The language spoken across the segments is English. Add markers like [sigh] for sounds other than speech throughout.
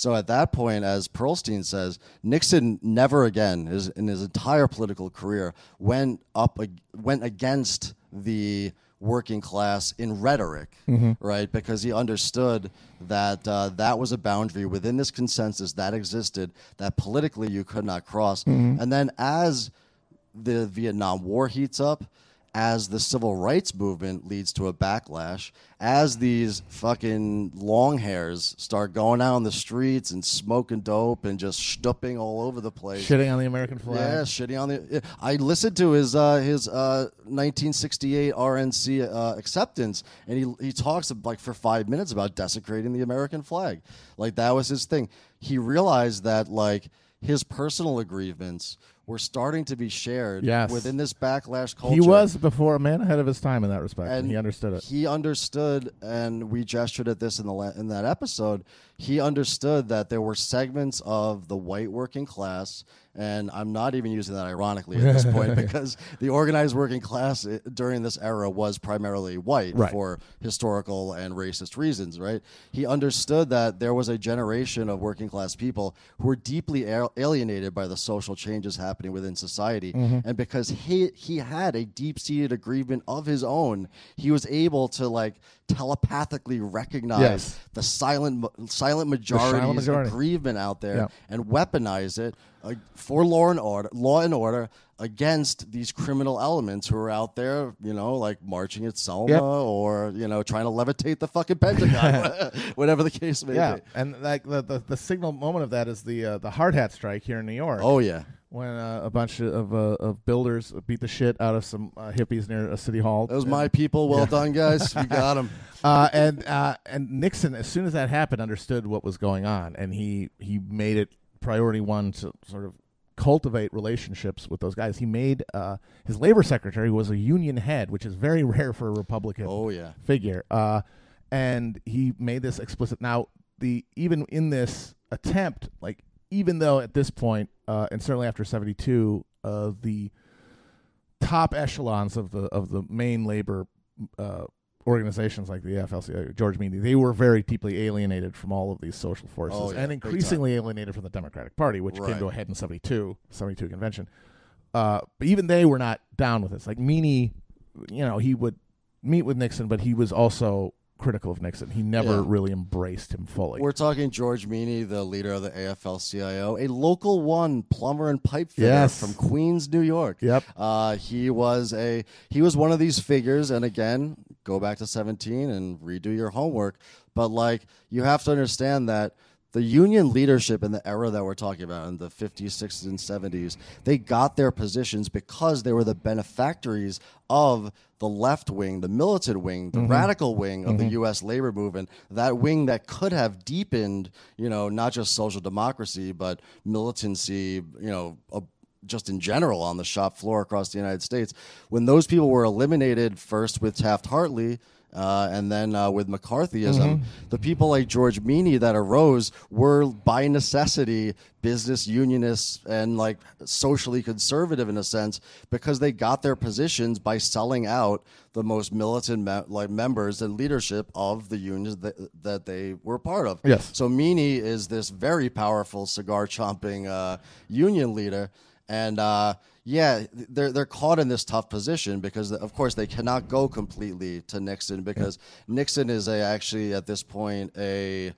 So at that point, as Perlstein says, Nixon never again is in his entire political career went up went against the working class in rhetoric, right? Because he understood that uh, that was a boundary within this consensus that existed that politically you could not cross. And then as the Vietnam War heats up, as the civil rights movement leads to a backlash, as these fucking long hairs start going out on the streets and smoking dope and just stooping all over the place. Shitting on the American flag. Yeah, shitting on the. I listened to his uh, his uh, 1968 RNC uh, acceptance, and he he talks like for five minutes about desecrating the American flag. Like that was his thing. He realized that like his personal aggrievements were starting to be shared Yes. within this backlash culture. He was before a man ahead of his time in that respect, and, and he understood it. He understood, and we gestured at this in the la- in that episode. He understood that there were segments of the white working class, and I'm not even using that ironically at this point [laughs] because the organized working class during this era was primarily white Right. for historical and racist reasons. Right? He understood that there was a generation of working class people who were deeply alienated by the social changes happening within society, Mm-hmm. and because he he had a deep seated aggrievement of his own, he was able to like telepathically recognize Yes. the silent silent majority's majority. aggrievement out there Yeah. and weaponize it uh, for law and order, law and order against these criminal elements who are out there, you know, like marching at Selma Yep. or you know trying to levitate the fucking Pentagon, [laughs] [laughs] whatever the case may yeah, be. Yeah, and like the, the the signal moment of that is the uh, the hard hat strike here in New York. Oh yeah, when uh, a bunch of uh, of builders beat the shit out of some uh, hippies near a city hall. those my people. Well done, guys. We [laughs] got them. uh, and uh, and Nixon, as soon as that happened, understood what was going on, and he he made it priority one to sort of cultivate relationships with those guys. He made uh, his labor secretary was a union head, which is very [laughs] rare for a Republican Oh yeah. figure. Uh, and he made this explicit. Now, the even in this attempt, like even though at this point, uh, and certainly after seventy two, uh, the top echelons of the of the main labor uh, organizations like the AFL-CIO, George Meany, they were very deeply alienated from all of these social forces, Oh, yeah, and increasingly alienated from the Democratic Party, which came Right. to a head in 72, 72 convention. Uh, but even they were not down with this. Like Meany, you know, he would meet with Nixon, but he was also critical of Nixon. He never Yeah. really embraced him fully. We're talking George Meany, the leader of the AFL-CIO, a local one plumber and pipe fitter Yes. from Queens, New York. Yep. Uh, he was a he was one of these figures, and again, go back to 17 and redo your homework. But like, you have to understand that the union leadership in the era that we're talking about in the 50s 60s and 70s they got their positions because they were the benefactories of the left wing the militant wing the mm-hmm. radical wing of the mm-hmm. US labor movement that wing that could have deepened you know not just social democracy but militancy you know a, just in general on the shop floor across the United States. When those people were eliminated first with Taft Hartley uh, and then uh, with McCarthyism, the people like George Meany that arose were by necessity business unionists and like socially conservative in a sense because they got their positions by selling out the most militant me- like members and leadership of the unions that, that they were part of. Yes. So Meany is this very powerful cigar chomping uh, union leader, and uh, yeah, they're they're caught in this tough position because of course they cannot go completely to Nixon because Nixon is a actually at this point a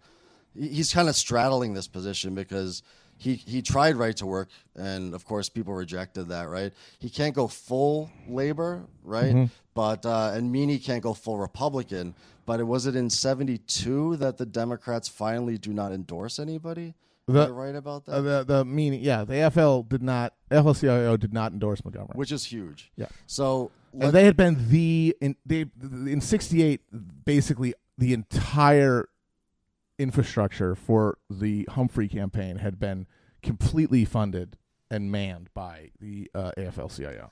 he's kind of straddling this position because. He, he tried right to work, and of course, people rejected that. Right? He can't go full labor, right? But uh, and Meany can't go full Republican. But it was it in '72 that the Democrats finally do not endorse anybody. The- right about that? Uh, the the meaning, yeah, the AFL did not, AFL-CIO did not endorse Montgomery. Which is huge. Yeah. So and they had been the in they in '68 basically the entire infrastructure for the Humphrey campaign had been completely funded and manned by the uh, AFL-CIO.